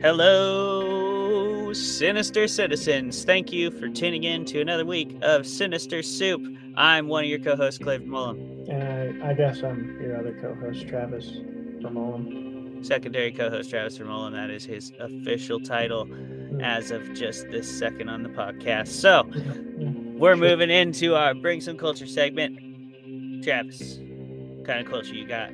Hello, Sinister Citizens. Thank you for tuning in to another week of Sinister Soup. I'm one of your co hosts, Cliff Mullen. And I, I guess I'm your other co host, Travis Vermollen. Secondary co host, Travis Vermollen. That is his official title Hmm. as of just this second on the podcast. So, we're moving into our Bring Some Culture segment. Travis, what kind of culture you got?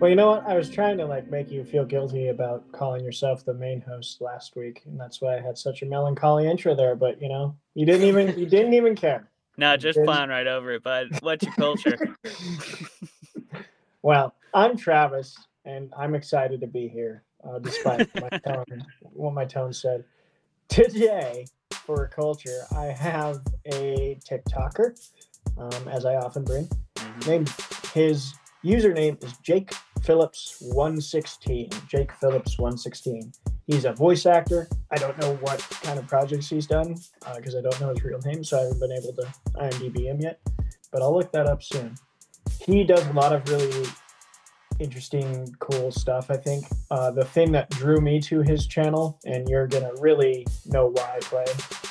Well, you know what? I was trying to like make you feel guilty about calling yourself the main host last week, and that's why I had such a melancholy intro there. But you know, you didn't even you didn't even care. No, just plowing right over it, But What's your culture? well, I'm Travis, and I'm excited to be here, uh, despite my tone, what my tone said. Today, for culture, I have a TikToker, um, as I often bring. Mhm. Name his username is Jake Phillips 116. Jake Phillips 116. He's a voice actor. I don't know what kind of projects he's done because I don't know his real name, so I haven't been able to IMDb him yet. But I'll look that up soon. He does a lot of really interesting, cool stuff. I think uh, the thing that drew me to his channel, and you're gonna really know why, Clay,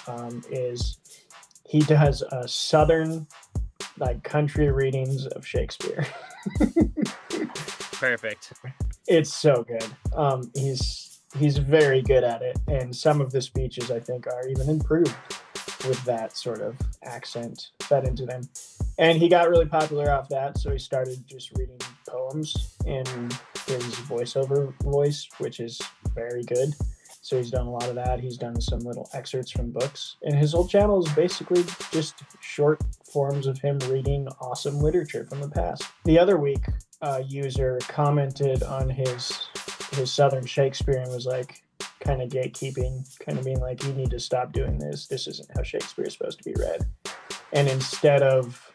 um, is he does a southern like country readings of Shakespeare. Perfect. it's so good. Um, he's he's very good at it, and some of the speeches I think are even improved with that sort of accent fed into them. And he got really popular off that, so he started just reading poems in his voiceover voice, which is very good. So he's done a lot of that. He's done some little excerpts from books, and his whole channel is basically just short forms of him reading awesome literature from the past. The other week, a user commented on his his Southern Shakespeare and was like, kind of gatekeeping, kind of being like, you need to stop doing this. This isn't how Shakespeare is supposed to be read. And instead of,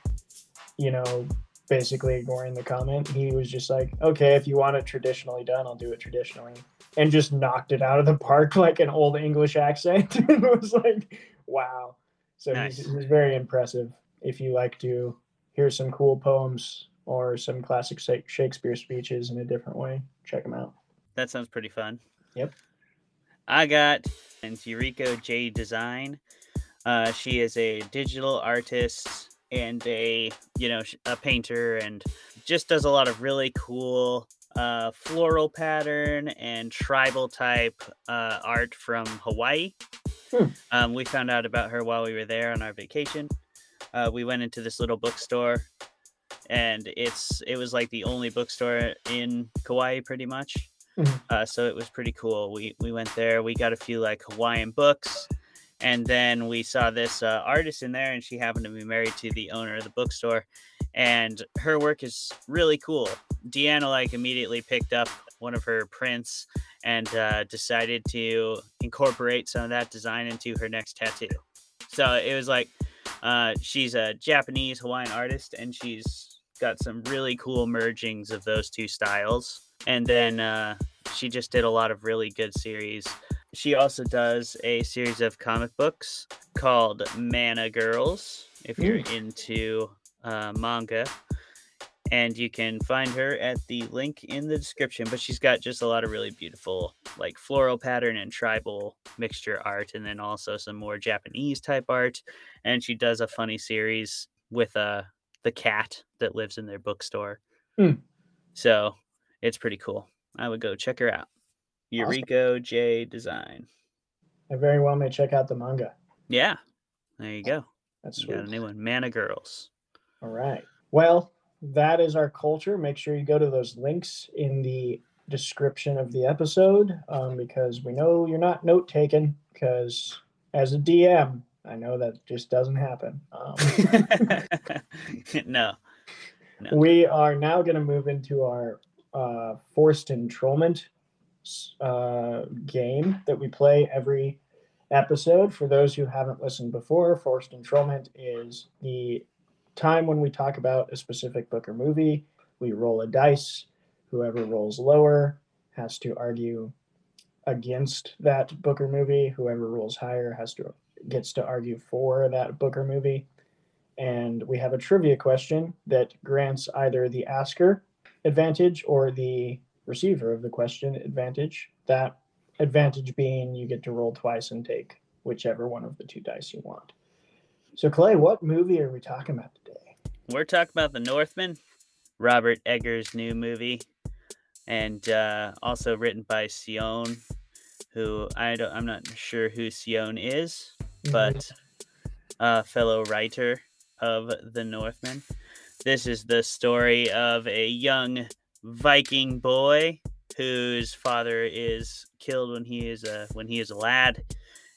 you know, basically ignoring the comment, he was just like, okay, if you want it traditionally done, I'll do it traditionally. And just knocked it out of the park like an old English accent. it was like, wow. So Nice. he's, he's very impressive. If you like to hear some cool poems or some classic Shakespeare speeches in a different way, check them out. That sounds pretty fun. Yep. I got and Yuriko J Design. Uh, she is a digital artist and a you know a painter and just does a lot of really cool uh, floral pattern and tribal type uh, art from Hawaii. Hmm. Um, we found out about her while we were there on our vacation. Uh, we went into this little bookstore, and it's it was like the only bookstore in Kauai, pretty much. Mhm. Uh, so it was pretty cool. We we went there. We got a few like Hawaiian books, and then we saw this uh, artist in there, and she happened to be married to the owner of the bookstore, and her work is really cool. Deanna like immediately picked up one of her prints and uh, decided to incorporate some of that design into her next tattoo. So it was like uh, she's a Japanese Hawaiian artist, and she's got some really cool mergings of those two styles. And then uh, she just did a lot of really good series. She also does a series of comic books called Mana Girls, if you're into uh, manga. And you can find her at the link in the description. But she's got just a lot of really beautiful, like floral pattern and tribal mixture art, and then also some more Japanese type art. And she does a funny series with uh, the cat that lives in their bookstore. Hmm. So it's pretty cool. I would go check her out. Awesome. Yuriko J Design. I very well may check out the manga. Yeah, there you go. That's You sweet. got a new one, Mana Girls. All right. Well, that is our culture. Make sure you go to those links in the description of the episode um, because we know you're not note taking. Because as a DM, I know that just doesn't happen. Um, no. we are now going to move into our uh, forced enrollment uh, game that we play every episode. For those who haven't listened before, forced enrollment is the time when we talk about a specific book or movie. We roll a dice. Whoever rolls lower has to argue against that book or movie. Whoever rolls higher has to gets to argue for that book or movie and we have a trivia question that grants either the asker advantage or the receiver of the question advantage. That advantage being you get to roll twice and take whichever one of the two dice you want. So, Clay, what movie are we talking about today? We're talking about The Northman, Robert Eggers' new movie, and uh, also written by Sion, who I don't, I'm not sure who Sion is, Mm-hmm. but a fellow writer of The Northman. This is the story of a young Viking boy whose father is killed when he is a when he is a lad,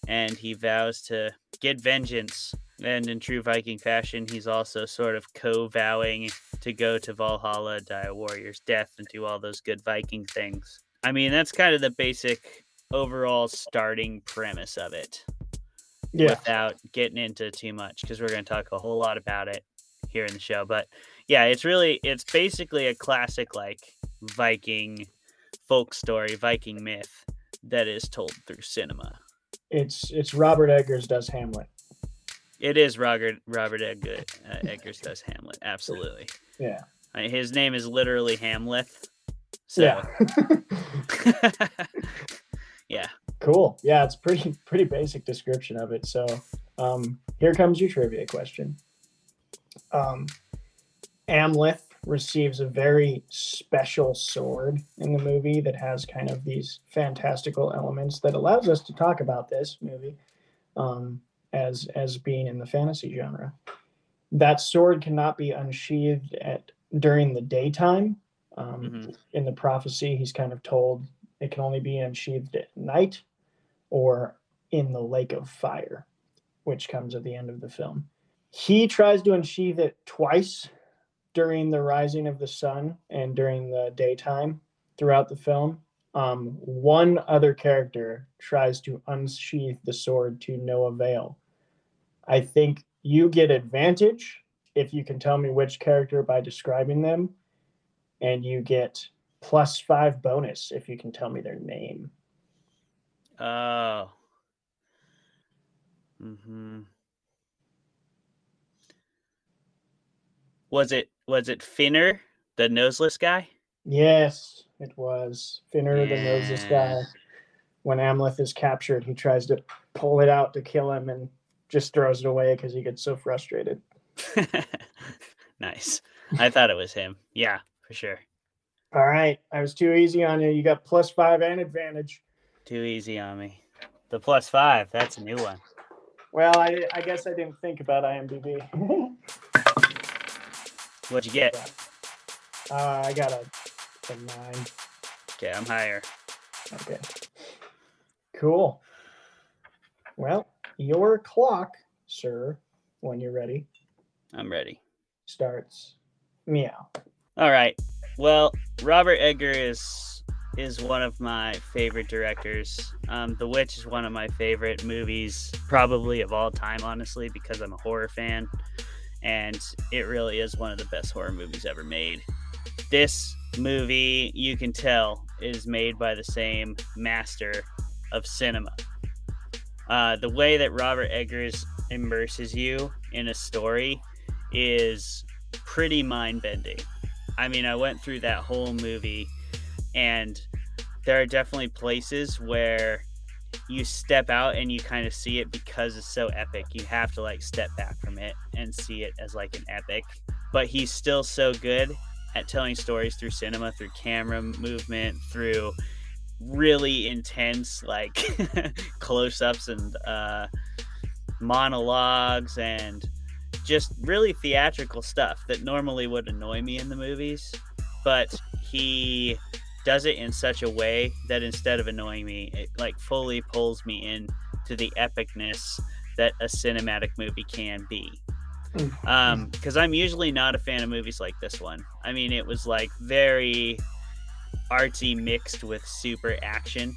and he vows to get vengeance. And in true Viking fashion, he's also sort of co-vowing to go to Valhalla, die a warrior's death, and do all those good Viking things. I mean, that's kind of the basic overall starting premise of it yeah, without getting into too much because we're going to talk a whole lot about it here in the show. But yeah, it's really it's basically a classic like Viking folk story, Viking myth that is told through cinema. it's it's Robert Eggers does Hamlet. It is Robert Robert Edgar, uh, Eggers does Hamlet, absolutely. Yeah, Uh, His name is literally Hamlet. So yeah, yeah. cool. Yeah, it's pretty pretty basic description of it. So, um, here comes your trivia question. Um, Amleth receives a very special sword in the movie that has kind of these fantastical elements that allows us to talk about this movie um, as as being in the fantasy genre. That sword cannot be unsheathed at during the daytime. Um, Mhm. In the prophecy, he's kind of told it can only be unsheathed at night or in the lake of fire, which comes at the end of the film. He tries to unsheath it twice during the rising of the sun and during the daytime throughout the film. Um, one other character tries to unsheath the sword to no avail. I think you get advantage if you can tell me which character by describing them, and you get plus five bonus if you can tell me their name. Oh. Mm-hmm. Was it was it Finnr, the noseless guy? Yes, it was Finnr the Noseless guy. When Amleth is captured, he tries to pull it out to kill him and just throws it away because he gets so frustrated. nice. I thought it was him. Yeah, for sure. All right, I was too easy on you. You got plus five and advantage. Too easy on me. The plus five, that's a new one. Well, I, I guess I didn't think about IMDb. What'd you get? uh, I got a, a nine. Okay, I'm higher. Okay. Cool. Well, your clock, sir, when you're ready, I'm ready. starts meow. All right. Well, Robert Edgar is is one of my favorite directors. Um, the Witch is one of my favorite movies, probably of all time, honestly, because I'm a horror fan, and it really is one of the best horror movies ever made. This movie, you can tell, is made by the same master of cinema. Uh, the way that Robert Eggers immerses you in a story is pretty mind bending. I mean, I went through that whole movie, and there are definitely places where you step out and you kind of see it because it's so epic. You have to like step back from it and see it as like an epic. But he's still so good at telling stories through cinema, through camera movement, through really intense like close-ups and uh, monologues and just really theatrical stuff that normally would annoy me in the movies but he does it in such a way that instead of annoying me it like fully pulls me in to the epicness that a cinematic movie can be um because i'm usually not a fan of movies like this one i mean it was like very artsy mixed with super action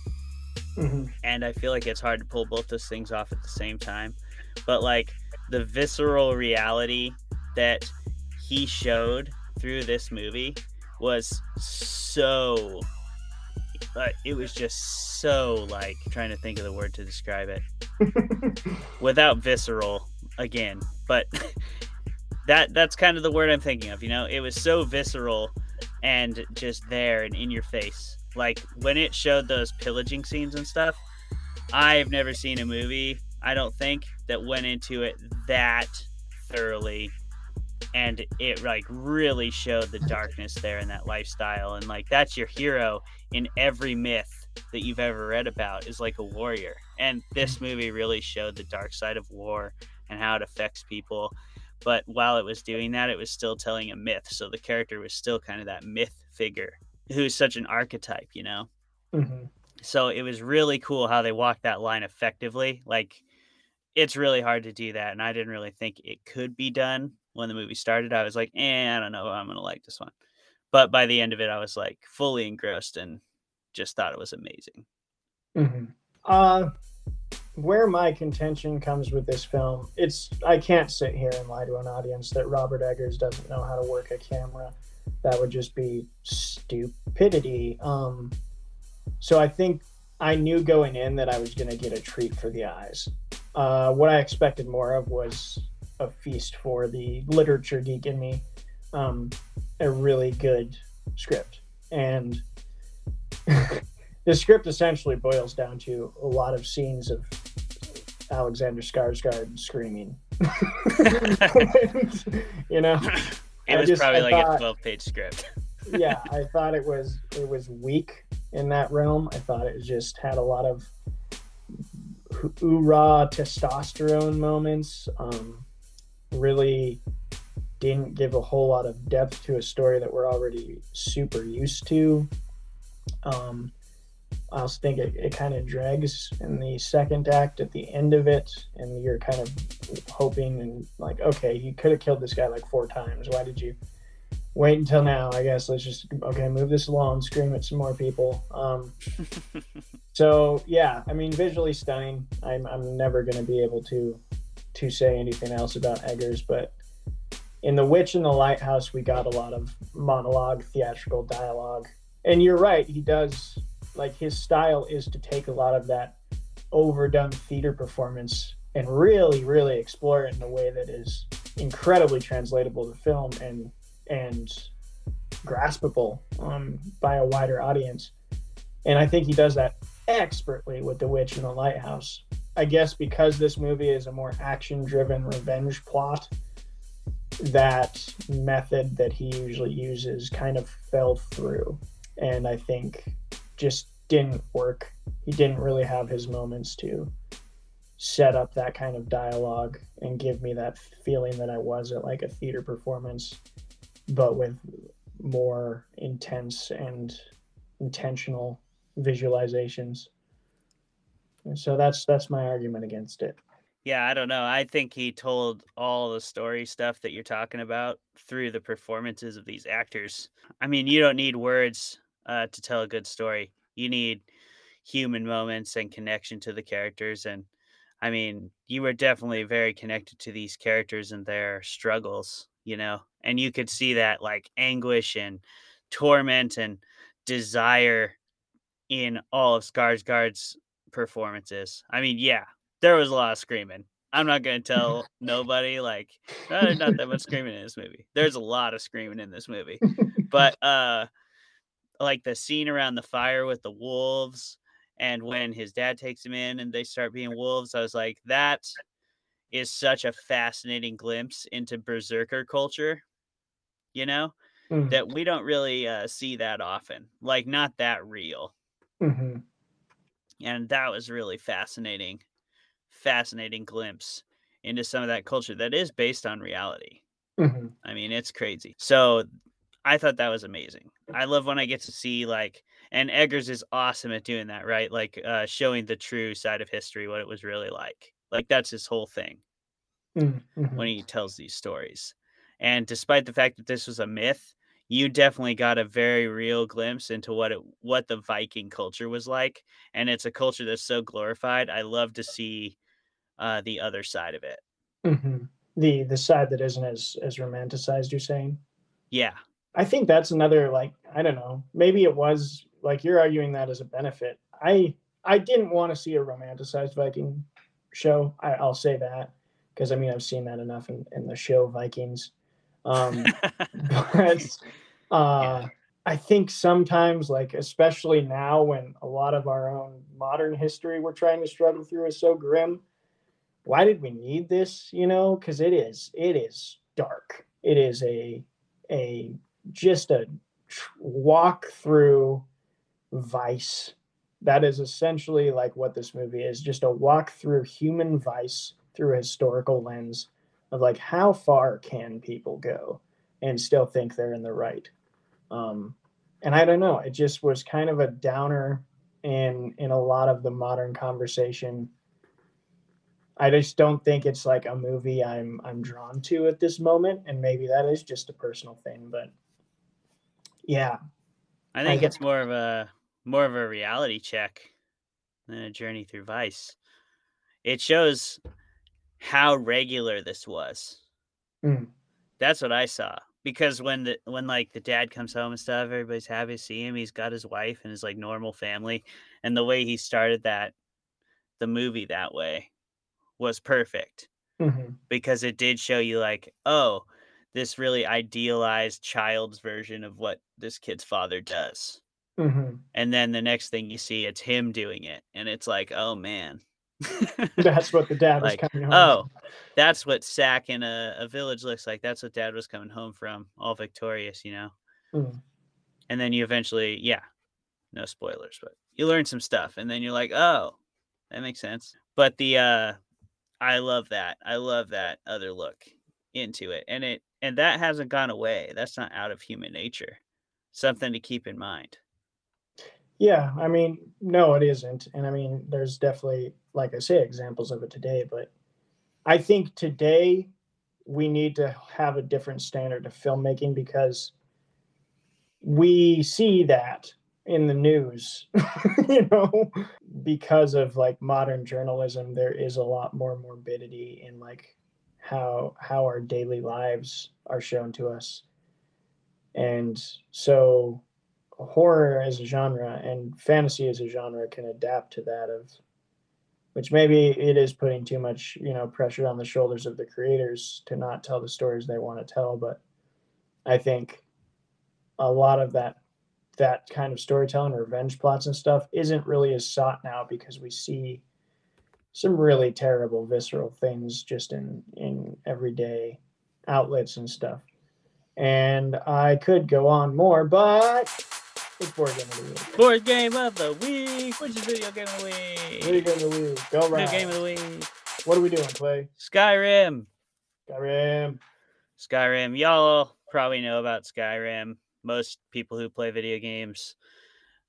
Mhm. and I feel like it's hard to pull both those things off at the same time. But like the visceral reality that he showed through this movie was so uh, it was just so like trying to think of the word to describe it. Without visceral again but that that's kind of the word i'm thinking of you know? It was so visceral and just there and in your face. Like when it showed those pillaging scenes and stuff, I've never seen a movie, I don't think, that went into it that thoroughly. And it like really showed the darkness there in that lifestyle. And like that's your hero in every myth that you've ever read about is like a warrior. And this Mm-hmm. movie really showed the dark side of war and how it affects people. But while it was doing that it was still telling a myth. So the character was still kind of that myth figure who's such an archetype you know? Hmm so it was really cool how they walked that line effectively. Like it's really hard to do that and i didn't really think it could be done when the movie started i was like eh, i don't know i'm gonna like this one but by the end of it i was like fully engrossed and just thought it was amazing hmm Uh, where my contention comes with this film, it's I can't sit here and lie to an audience that Robert Eggers doesn't know how to work a camera. That would just be stupidity. Um, so I think I knew going in that I was going to get a treat for the eyes. Uh, what I expected more of was a feast for the literature geek in me. Um, a really good script and the script essentially boils down to a lot of scenes of Alexander Skarsgård screaming. And, you know, it was just- probably I like thought- a 12 page script yeah, I thought it was it was weak in that realm. I thought it just had a lot of hoorah testosterone moments. Um, really didn't give a whole lot of depth to a story that we're already super used to. Um, I also think it, it kind of drags in the second act at the end of it, and you're kind of hoping and like, okay, you could have killed this guy like four times. Why did you wait until now? I guess let's just okay, move this along, scream at some more people. Um, so yeah, I mean, visually stunning. I'm I'm never gonna be able to to say anything else about Eggers, but in The Witch in the Lighthouse, we got a lot of monologue, theatrical dialogue, and you're right. He does like his style is to take a lot of that overdone theater performance and really, really explore it in a way that is incredibly translatable to film and and graspable um, by a wider audience. And I think he does that expertly with The Witch in the Lighthouse. I guess because this movie is a more action driven revenge plot, that method that he usually uses kind of fell through. And I think just didn't work. He didn't really have his moments to set up that kind of dialogue and give me that feeling that I was at like a theater performance, but with more intense and intentional visualizations. And so that's that's my argument against it. Yeah, I don't know. I think he told all the story stuff that you're talking about through the performances of these actors. I mean, you don't need words uh, to tell a good story. You need human moments and connection to the characters. And I mean, you were definitely very connected to these characters and their struggles, you know, and you could see that like anguish and torment and desire in all of Skarsgård's performances. I mean, yeah, there was a lot of screaming. I'm not gonna tell nobody like "Oh, there's not that much screaming in this movie. There's a lot of screaming in this movie, but uh, like the scene around the fire with the wolves, and when his dad takes him in and they start being wolves, I was like, that is such a fascinating glimpse into berserker culture. You know Mm. that we don't really uh, see that often, like not that real hmm and that was really fascinating fascinating glimpse into some of that culture that is based on reality. Hmm i mean it's crazy. So i thought that was amazing. I love when i get to see like and eggers is awesome at doing that right? Like uh showing the true side of history what it was really like. Like that's his whole thing. Hmm when he tells these stories. And despite the fact that this was a myth you definitely got a very real glimpse into what it what the viking culture was like and it's a culture that's so glorified i love to see uh the other side of it hmm The the side that isn't as as romanticized. You're saying. yeah I think that's another like I don't know. Maybe it was like you're arguing that as a benefit. I I didn't want to see a romanticized Viking show. I, I'll say that because I mean I've seen that enough in, in the show Vikings. Um, but uh, I think sometimes, like especially now, when a lot of our own modern history we're trying to struggle through is so grim. Why did we need this? You know, because it is it is dark. It is a a just a walk through vice. That is essentially like what this movie is just a walk through human vice through a historical lens of like how far can people go and still think they're in the right. Um, and I don't know, it just was kind of a downer in in a lot of the modern conversation. I just don't think it's like a movie I'm I'm drawn to at this moment, and maybe that is just a personal thing, but yeah, I think I it's more of a more of a reality check than a journey through vice. It shows how regular this was. Mm. That's what I saw. Because when the when like the dad comes home and stuff, everybody's happy to see him. He's got his wife and his like normal family, and the way he started that the movie that way was perfect mm-hmm. because it did show you like, oh, this really idealized child's version of what this kid's father does. Mm-hmm. And then the next thing you see, it's him doing it, and it's like, oh man, that's what the dad like, was coming home. Oh, that's what Sack in a, a, village looks like. That's what dad was coming home from, all victorious, you know. Mm. And then you eventually, yeah, no spoilers, but you learn some stuff, and then you're like, oh, that makes sense. But the uh I love that. I love that other look into it. And it and that hasn't gone away. That's not out of human nature. Something to keep in mind. Yeah, I mean, no, it isn't. And I mean, there's definitely, like I say, examples of it today. But I think today we need to have a different standard of filmmaking because we see that in the news, you know, because of like modern journalism, there is a lot more morbidity in like how how our daily lives are shown to us. And so horror as a genre and fantasy as a genre can adapt to that of which maybe it is putting too much you know pressure on the shoulders of the creators to not tell the stories they want to tell but i think a lot of that that kind of storytelling revenge plots and stuff isn't really as sought now because we see some really terrible visceral things just in in everyday outlets and stuff. And i could go on more but it's board game of the week. Board game of the week. Which is video game of the week? Video game of the week. Go right. Video game of the week. What are we doing, Clay? Skyrim. Skyrim. Skyrim. Y'all probably know about Skyrim. Most people who play video games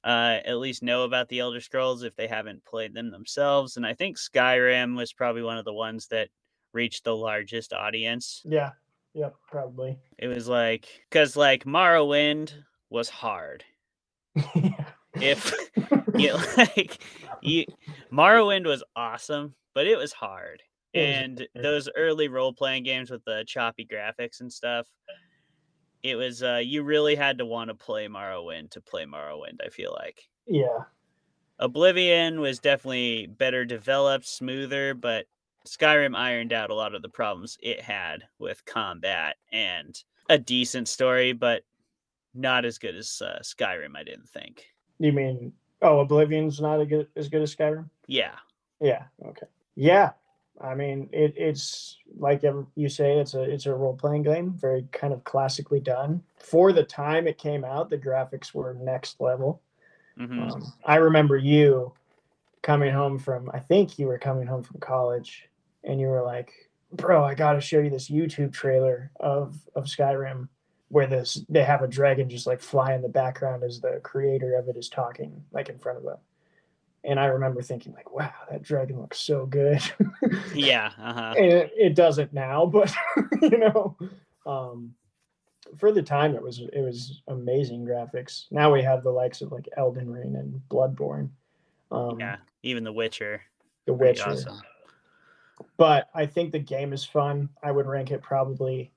uh, at least know about the Elder Scrolls if they haven't played them themselves. And I think Skyrim was probably one of the ones that reached the largest audience. Yeah. Yep, probably. It was like because like Morrowind was hard if you like you Morrowind was awesome, but it was hard. And those early role playing games with the choppy graphics and stuff, it was uh you really had to want to play Morrowind to play Morrowind, I feel like. Yeah. Oblivion was definitely better developed, smoother, but Skyrim ironed out a lot of the problems it had with combat and a decent story, but not as good as uh, Skyrim. I didn't think. You mean oh, Oblivion's not as good, as good as Skyrim? Yeah. Yeah. Okay. Yeah. I mean, it, it's like you say, it's a it's a role playing game, very kind of classically done. For the time it came out, the graphics were next level. Mm-hmm. Um, I remember you coming home from, I think you were coming home from college, and you were like, "Bro, I got to show you this YouTube trailer of of Skyrim." Where this they have a dragon just like fly in the background as the creator of it is talking like in front of them. And i remember thinking like wow that dragon looks so good. Yeah uh-huh. and it, it, doesn't now but you know um for the time it was it was amazing graphics. Now we have the likes of like elden ring and bloodborne. Um yeah even the witcher. The witcher. awesome. but i think the game is fun. I would rank it probably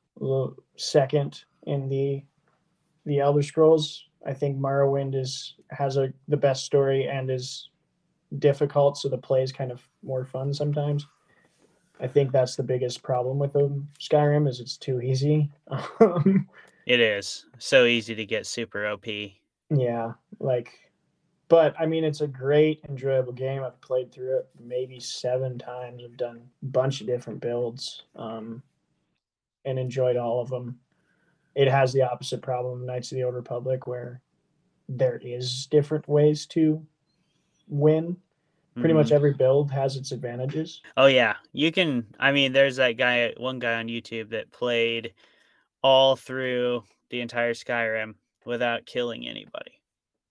second in the the Elder Scrolls. I think Morrowind is has a the best story and is difficult, so the play is kind of more fun sometimes. I think that's the biggest problem with them. Skyrim is it's too easy. Um, It is so easy to get super OP. Yeah, like, but I mean, it's a great, enjoyable game. I've played through it maybe seven times. I've done a bunch of different builds, um, and enjoyed all of them. It has the opposite problem of Knights of the Old Republic, where there is different ways to win. Pretty Mhm. much every build has its advantages. Oh yeah, you can. I mean, there's that guy, one guy on YouTube that played all through the entire Skyrim without killing anybody.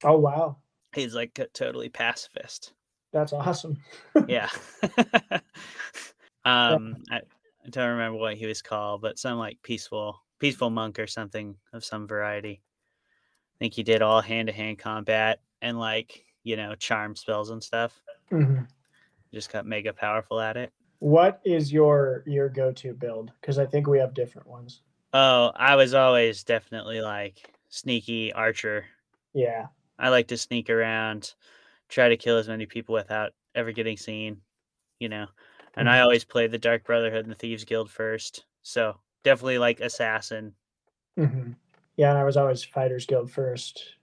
Oh wow, He's like a totally pacifist. that's awesome. Yeah. um, I, I don't remember what he was called, but some like peaceful, peaceful monk or something of some variety. I think he did all hand to hand combat and like you know charm spells and stuff. Mhm. Just got mega powerful at it. What is your your go to build? Because I think we have different ones. Oh, I was always definitely like sneaky archer. Yeah. I like to sneak around, try to kill as many people without ever getting seen, you know. And I Mhm. always played the Dark Brotherhood and the Thieves Guild first. So definitely like assassin. hmm Yeah, and I was always Fighters Guild first,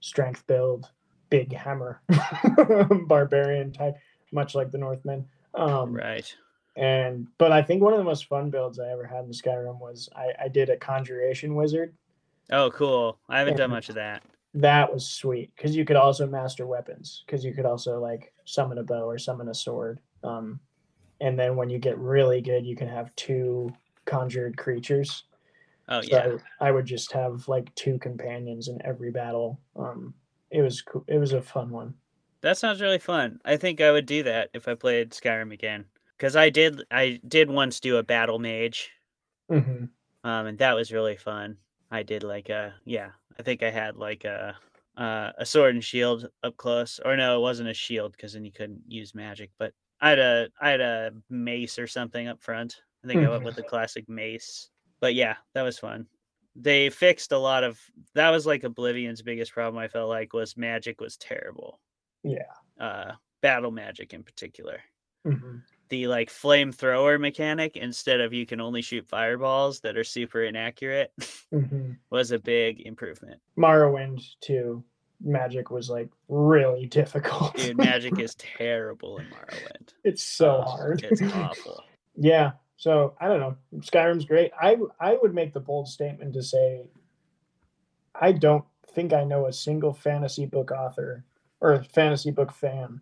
strength build, big hammer, barbarian type, much like the Northmen. Um, Right. And but I think one of the most fun builds I ever had in Skyrim was I, I did a conjuration wizard. Oh, cool. I haven't done much of that. That was sweet because you could also master weapons because you could also like summon a bow or summon a sword. Um, and then when you get really good, you can have two conjured creatures. Oh, So yeah. I, I would just have like two companions in every battle. Um, it was cool. It was a fun one. That sounds really fun. I think I would do that if I played Skyrim again. Because I did I did once do a battle mage. hmm Um, and that was really fun. I did like a yeah, I think I had like a uh, a sword and shield up close, or no, it wasn't a shield because then you couldn't use magic. But I had a I had a mace or something up front. I think I went with the classic mace. But yeah, that was fun. They fixed a lot of that was like Oblivion's biggest problem. I felt like was magic was terrible. Yeah. Uh, battle magic in particular hmm the like flamethrower mechanic instead of you can only shoot fireballs that are super inaccurate hmm was a big improvement. Morrowind too. Magic was like really difficult. Dude, magic is terrible in Morrowind. it's so Oh, hard. It's awful. yeah. So I don't know. Skyrim's great. I I would make the bold statement to say I don't think I know a single fantasy book author or fantasy book fan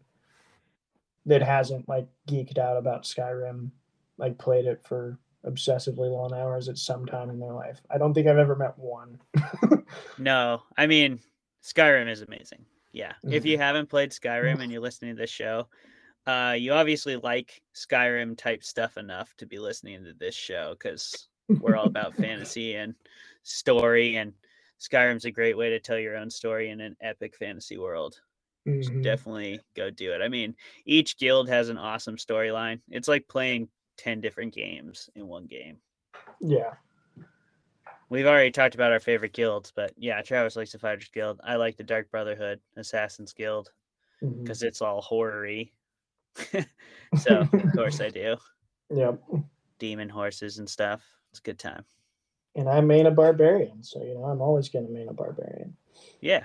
that hasn't like geeked out about Skyrim, like played it for obsessively long hours at some time in their life. I don't think I've ever met one. No, I mean Skyrim is amazing. Yeah. If Mhm. you haven't played Skyrim and you're listening to this show, uh, you obviously like Skyrim type stuff enough to be listening to this show because we're all about fantasy and story and Skyrim's a great way to tell your own story in an epic fantasy world. should Mhm. definitely go do it. I mean, each guild has an awesome storyline. It's like playing 10 different games in one game. Yeah. We've already talked about our favorite guilds, but yeah, Travis likes the Fighters Guild. I like the Dark Brotherhood, Assassin's Guild, because it's all horror so, of course, I do. Yep. Demon horses and stuff. It's a good time. And I main a barbarian, so you know I'm always gonna main a barbarian. Yeah.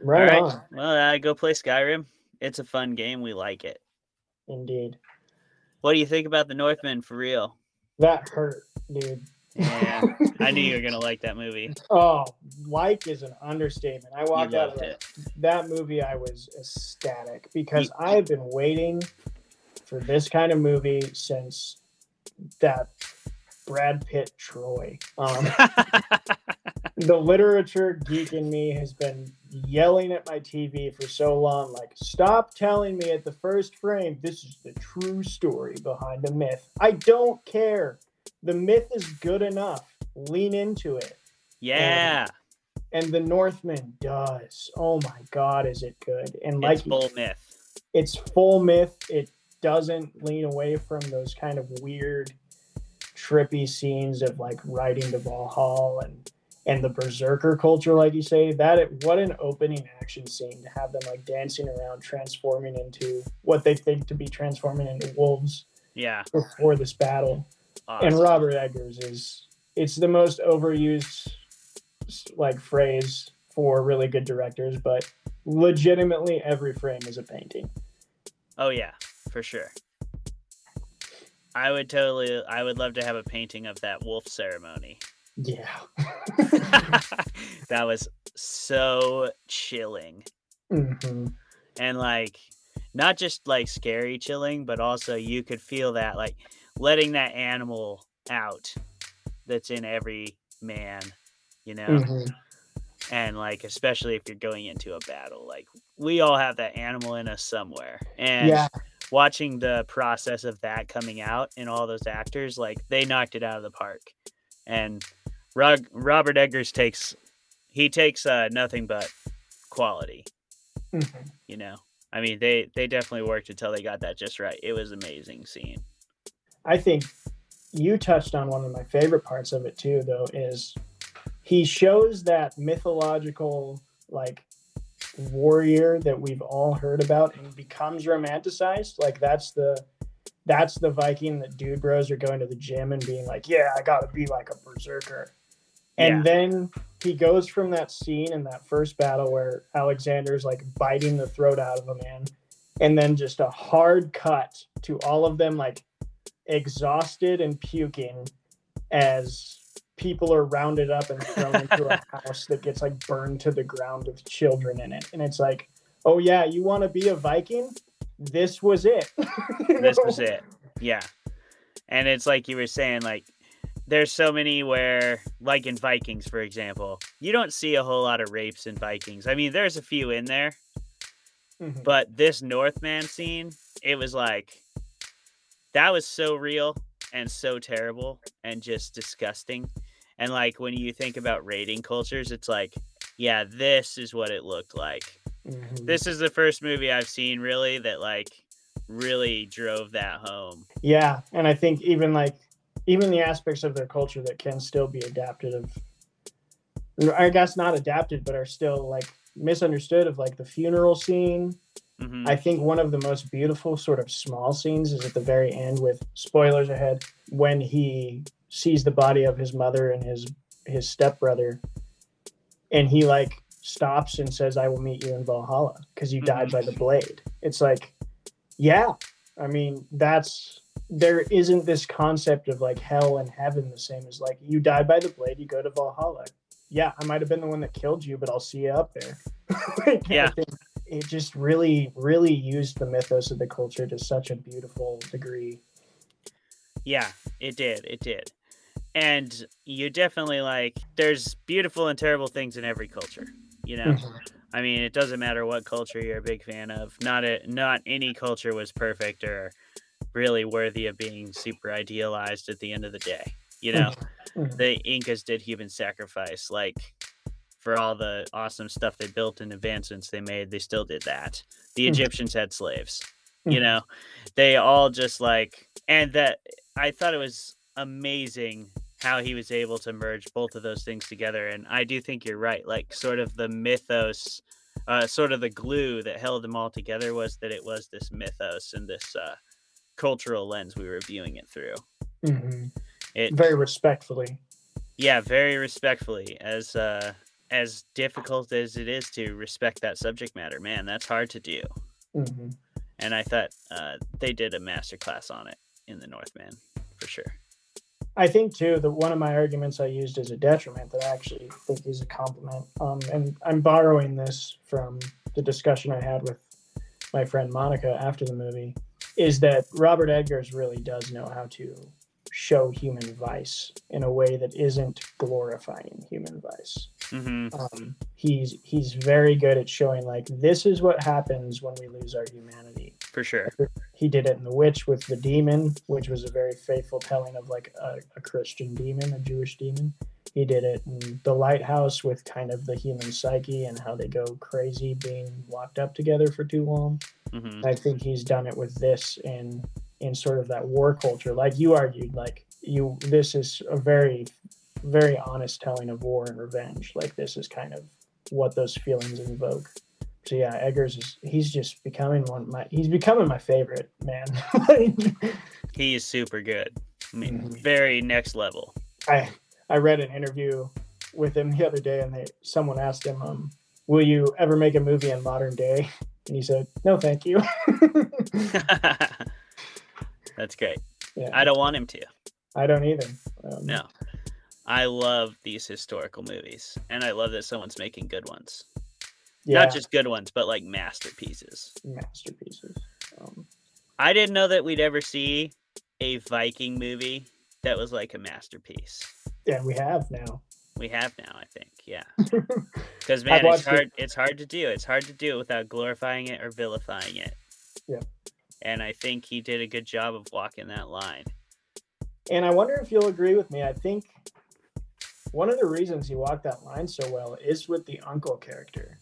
Right, all right. on. Well, uh, go play Skyrim. It's a fun game. We like it. Indeed. What do you think about the Northman for real? That hurt, dude. Yeah, I knew you were to like that movie. Oh, like is an understatement. I walked out of it. that movie. I was ecstatic because You- I have been waiting for this kind of movie since that Brad Pitt Troy. Um, the literature geek in me has been yelling at my TV for so long, like, stop telling me at the first frame this is the true story behind the myth. I don't care. The myth is good enough. Lean into it. yeah. And the Northman does. Oh my god, is it good? And like it's full myth. it's full myth. It doesn't lean away from those kind of weird, trippy scenes of like riding to Valhalla and and the berserker culture, like you say. That it, what an opening action scene to have them like dancing around, transforming into what they think to be transforming into wolves Yeah. before this battle. Awesome. And Robert Eggers is it's the most overused like phrase for really good directors, but legitimately every frame is a painting. Oh yeah, for sure. I would totally I would love to have a painting of that wolf ceremony. Yeah. that was so chilling. hmm And like not just like scary chilling, but also you could feel that like letting that animal out that's in every man, you know? hmm And like especially if you're going into a battle, like we all have that animal in us somewhere. And Yeah. watching the process of that coming out in all those actors, like they knocked it out of the park. And Rog- Robert Eggers takes he takes uh, nothing but quality. Mhm. You know, I mean they they definitely worked until they got that just right. It was amazing scene. I think you touched on one of my favorite parts of it too, though, is he shows that mythological like warrior that we've all heard about and becomes romanticized. Like that's the that's the Viking that dude bros are going to the gym and being like, Yeah, I gotta be like a berserker. And Yeah. then he goes from that scene in that first battle where Alexander's like biting the throat out of a man, and then just a hard cut to all of them like exhausted and puking as people are rounded up and thrown into a house that gets like burned to the ground with children in it. And it's like, oh yeah, you want to be a Viking? This was it. This was it. Yeah. And it's like you were saying, like there's so many where like in Vikings, for example, you don't see a whole lot of rapes in Vikings. I mean, there's a few in there, Mhm. but this Northman scene, it was like that was so real and so terrible and just disgusting. And like when you think about raiding cultures, it's like, yeah, this is what it looked like. Mhm. This is the first movie I've seen really that like really drove that home. Yeah, and I think even like even the aspects of their culture that can still be adapted of I guess not adapted, but are still like misunderstood of like the funeral scene. Hmm I think one of the most beautiful sort of small scenes is at the very end with spoilers ahead when he sees the body of his mother and his his stepbrother and he like stops and says I will meet you in Valhalla because you died Mhm. by the blade. It's like yeah, I mean that's there isn't this concept of like hell and heaven the same as like you die by the blade you go to Valhalla. Yeah, I might have been the one that killed you, but I'll see you up there. Like, Yeah. It just really really used the mythos of the culture to such a beautiful degree Yeah, it did. It did. And you definitely like there's beautiful and terrible things in every culture. You know? I mean, it doesn't matter what culture you're a big fan of. Not a, not any culture was perfect or really worthy of being super idealized at the end of the day. You know, Mhm. the Incas did human sacrifice. Like for all the awesome stuff they built and advancements they made, they still did that. The Mhm. Egyptians had slaves. You Mhm. know, they all just like, and that I thought it was amazing how he was able to merge both of those things together. And I do think you're right. Like, sort of the mythos, uh, sort of the glue that held them all together was that it was this mythos and this uh, cultural lens we were viewing it through. Mhm. It very respectfully yeah, very respectfully. As uh, as difficult as it is to respect that subject matter, man, that's hard to do. Mhm. And I thought uh, they did a masterclass on it in the Northman for sure. I think too that one of my arguments I used as a detriment that I actually think is a compliment. Um, and I'm borrowing this from the discussion I had with my friend Monica after the movie, is that Robert Eggers really does know how to show human vice in a way that isn't glorifying human vice. hmm Um, he's he's very good at showing like this is what happens when we lose our humanity. For sure. he did it in the witch with the demon which was a very faithful telling of like a, a christian demon a jewish demon. He did it in the lighthouse with kind of the human psyche and how they go crazy being locked up together for too long. Hmm i think he's done it with this in in sort of that war culture like you argued like you this is a very very honest telling of war and revenge like this is kind of what those feelings invoke so yeah eggers is he's just becoming one of my he's becoming my favorite man He is super good. I mean, Mhm. very next level. i I read an interview with him the other day, and they someone asked him, um, "Will you ever make a movie in modern day?" And he said, "No, thank you." That's great. yeah, I don't want him to. I don't either. Um, No. I love these historical movies, and I love that someone's making good ones. yeah, Not just good ones, but like masterpieces. masterpieces. Um, I didn't know that we'd ever see a Viking movie that was like a masterpiece. yeah, we have now. We have now, I think. Yeah. Because man, it's watched it. hard. It's hard to do. It's hard to do it without glorifying it or vilifying it. Yep. And I think he did a good job of walking that line. And I wonder if you'll agree with me. I think one of the reasons he walked that line so well is with the uncle character.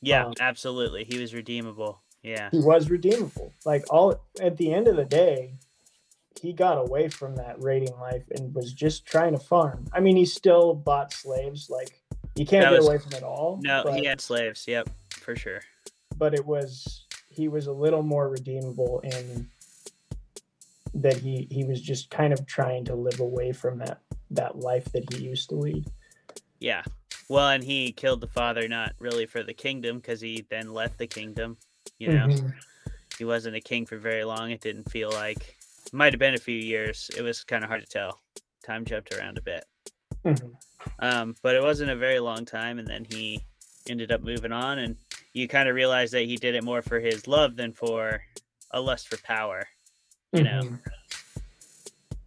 Yeah, Um, absolutely. He was redeemable. Yeah. He was redeemable. Like all at the end of the day, he got away from that raiding life and was just trying to farm. I mean, he still bought slaves. Like you can't That get was- away from it all. No, but, he had slaves. Yep, for sure. but it was he was a little more redeemable in that he he was just kind of trying to live away from that that life that he used to lead. Yeah. Well, and he killed the father not really for the kingdom because he then left the kingdom. You know, Mhm. he wasn't a king for very long. It didn't feel like. It might have been a few years. It was kind of hard to tell. Time jumped around a bit. Mhm. Um, but it wasn't a very long time, and then he ended up moving on, and you kind of realize that he did it more for his love than for a lust for power. You know. Mhm.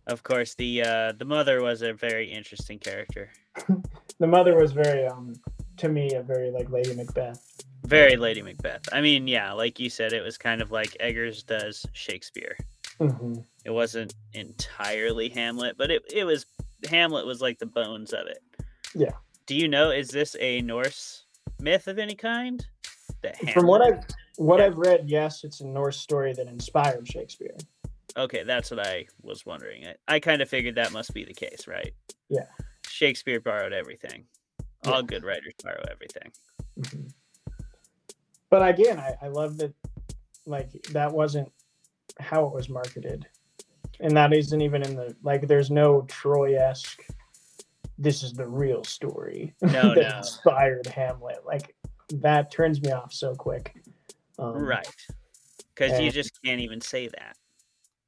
Of course, the uh, the mother was a very interesting character. The mother was very um to me a very like Lady Macbeth. Very Lady Macbeth. I mean, yeah, like you said, it was kind of like Eggers does Shakespeare. Mhm. It wasn't entirely Hamlet, but it, it was Hamlet was like the bones of it. Yeah. Do you know is this a Norse myth of any kind? That From what I've what I've read, yes, it's a Norse story that inspired Shakespeare. Okay, that's what I was wondering. I, I kind of figured that must be the case, right? Yeah. Shakespeare borrowed everything. Yeah. All good writers borrow everything. Mhm. But again, I, I love that like that wasn't how it was marketed. And that isn't even in the like there's no Troy esque this is the real story No, that no. inspired Hamlet. Like that turns me off so quick. Um, Right. Because you just can't even say that.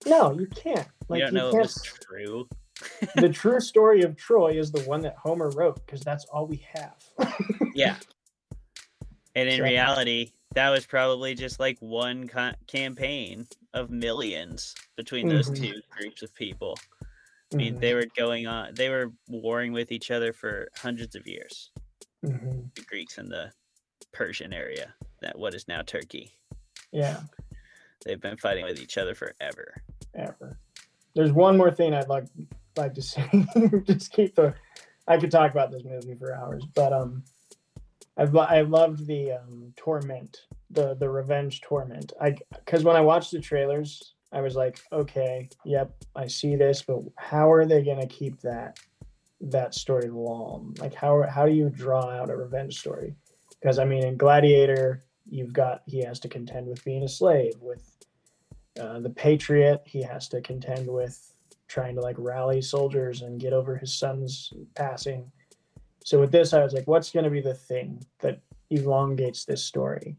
No, you can't. Like you don't know it can't was true. the true story of Troy is the one that Homer wrote because that's all we have. Yeah. And in So- reality, that was probably just like one ca- campaign of millions between those Mhm. two groups of people. I mean, Mhm, they were going on, they were warring with each other for hundreds of years. mhm. The Greeks and the Persian area, that what is now Turkey. Yeah, They've been fighting with each other forever. ever. There's one more thing I'd like like to say. Just keep the. I could talk about this movie for hours, but um, I've I loved the um torment, the the revenge torment. I because when I watched the trailers, I was like, okay, yep, I see this, but how are they gonna keep that that story long? Like how how do you draw out a revenge story? Because I mean, in Gladiator, you've got he has to contend with being a slave. With uh, the Patriot, he has to contend with trying to like rally soldiers and get over his son's passing. So with this, I was like, what's going to be the thing that elongates this story?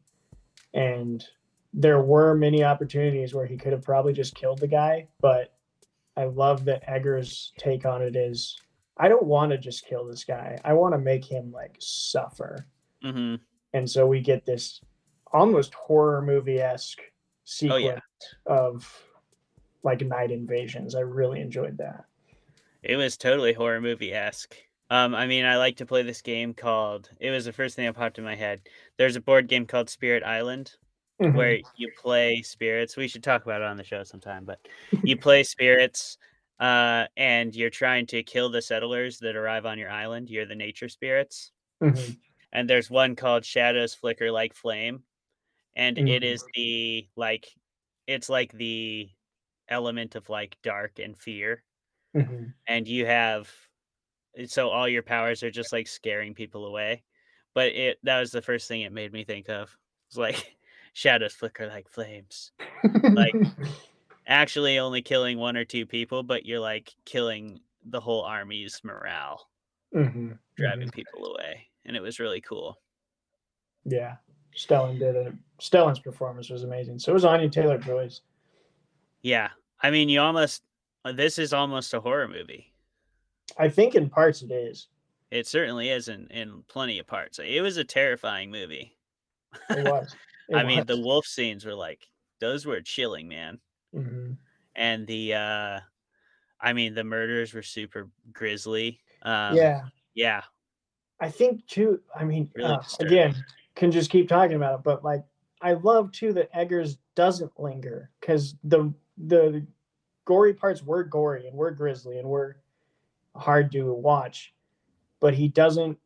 And there were many opportunities where he could have probably just killed the guy, but I love that Eggers' take on it is I don't want to just kill this guy. I want to make him like suffer. Hmm And so we get this almost horror movie esque sequence yeah. of like night invasions. I really enjoyed that. It was totally horror movie esque. Um, I mean, I like to play this game called. It was the first thing that popped in my head. There's a board game called Spirit Island where you play spirits. We should talk about it on the show sometime, but you play spirits, uh, and you're trying to kill the settlers that arrive on your island. You're the nature spirits, Mhm. And there's one called Shadows Flicker Like Flame, and it Mhm. is the like, it's like the element of like dark and fear. Mhm. and you have so all your powers are just like scaring people away. But it that was the first thing it made me think of. It's like shadows flicker like flames. Like actually only killing one or two people but you're like killing the whole army's morale, hmm driving people away, and it was really cool. Yeah, Stellan did it. Stellan's performance was amazing. So it was Anya Taylor Joy's. Yeah, I mean, you almost uh, this is almost a horror movie. I think in parts it is. It certainly is in, in plenty of parts. It was a terrifying movie. It was. It I mean, the wolf scenes were like those were chilling, man. Mhm. And the uh I mean, the murders were super grisly. Um, yeah, yeah, I think too. I mean, Really uh, again, can just keep talking about it, but like, I love too that Eggers doesn't linger because the the gory parts were gory and were grisly and were hard to watch, but he doesn't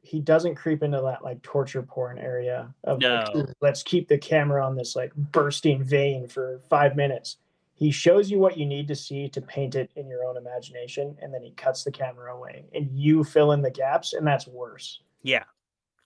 he doesn't creep into that like torture porn area of like, No. "Ooh, let's keep the camera on this like bursting vein for five minutes. He shows you what you need to see to paint it in your own imagination, and then he cuts the camera away, and you fill in the gaps, and that's worse. yeah,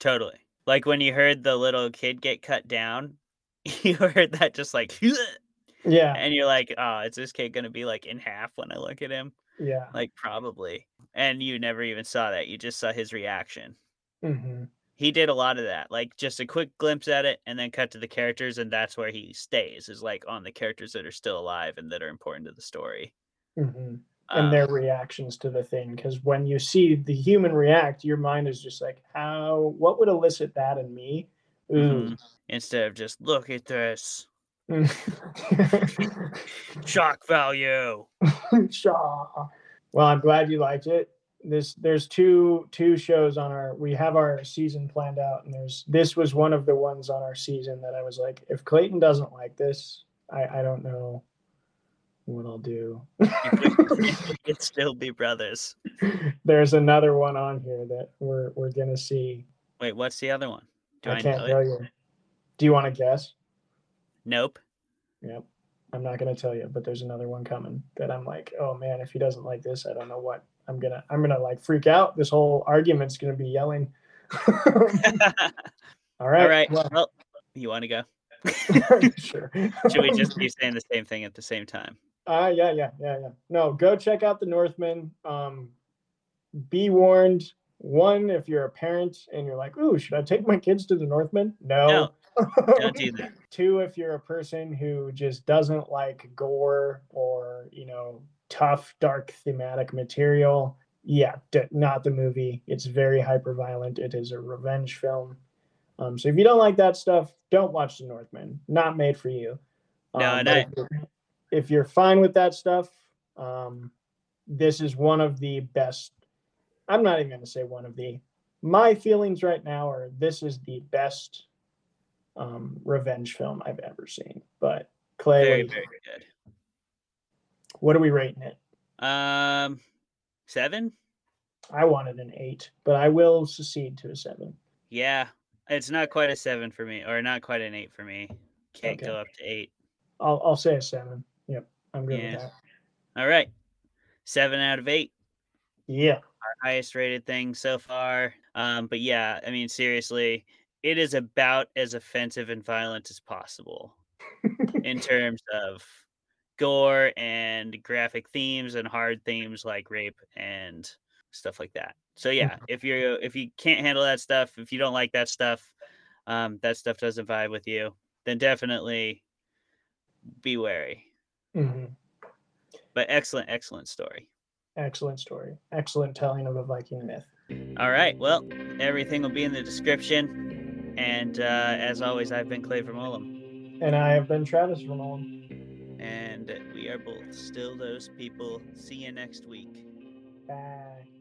totally. Like when you heard the little kid get cut down, you heard that just like, Yeah, and you're like, oh, is this kid gonna be like in half when I look at him? yeah. Like probably. And you never even saw that. You just saw his reaction. hmm He did a lot of that. Like just a quick glimpse at it and then cut to the characters and that's where he stays is like on the characters that are still alive and that are important to the story. hmm Um, and their reactions to the thing because when you see the human react your mind is just like how what would elicit that in me Ooh. instead of just look at this Mm-hmm. shock value. Shaw. well i'm glad you liked it this there's two two shows on our we have our season planned out and there's this was one of the ones on our season that i was like if clayton doesn't like this i i don't know what i'll do we could still be brothers. there's another one on here that we're we're gonna see Wait, what's the other one? Do I, I, can't tell you. Do you want to guess? Nope. Yep. I'm not gonna tell you, but there's another one coming that I'm like, oh man, if he doesn't like this, I don't know what I'm gonna I'm gonna like freak out. This whole argument's gonna be yelling. All right. All right. Well, Well, you want to go? sure. Should we just keep saying the same thing at the same time? Uh yeah, yeah, yeah, yeah. No, go check out the Northman. Um be warned. One, if you're a parent and you're like, ooh, should I take my kids to the Northman? No. Don't do that. Two, if you're a person who just doesn't like gore or, you know, tough, dark thematic material, yeah, d- not the movie. It's very hyper violent. It is a revenge film. Um, so if you don't like that stuff, don't watch The Northman. Not made for you. No, Um, but I- if, you're, if you're fine with that stuff, um, this is one of the best. I'm not even going to say one of the. My feelings right now are this is the best um, revenge film I've ever seen. But Clay, Very, what, do you- very good. What are we rating it? Um, seven. I wanted an eight, but I will secede to a seven. Yeah, it's not quite a seven for me, or not quite an eight for me. Can't go up to eight. I'll I'll say a seven. Yep, I'm good Yeah. with that. All right, seven out of eight. Yeah. Our highest rated thing so far. Um, but yeah, I mean, seriously, it is about as offensive and violent as possible in terms of gore and graphic themes and hard themes like rape and stuff like that. So yeah, if you're if you can't handle that stuff, if you don't like that stuff, um, that stuff doesn't vibe with you, then definitely be wary. hmm But excellent, excellent story. Excellent story. Excellent telling of a Viking myth. All right. Well, everything will be in the description. And uh, as always, I've been Clay from Olam. And I have been Travis from And we are both still those people. See you next week. Bye.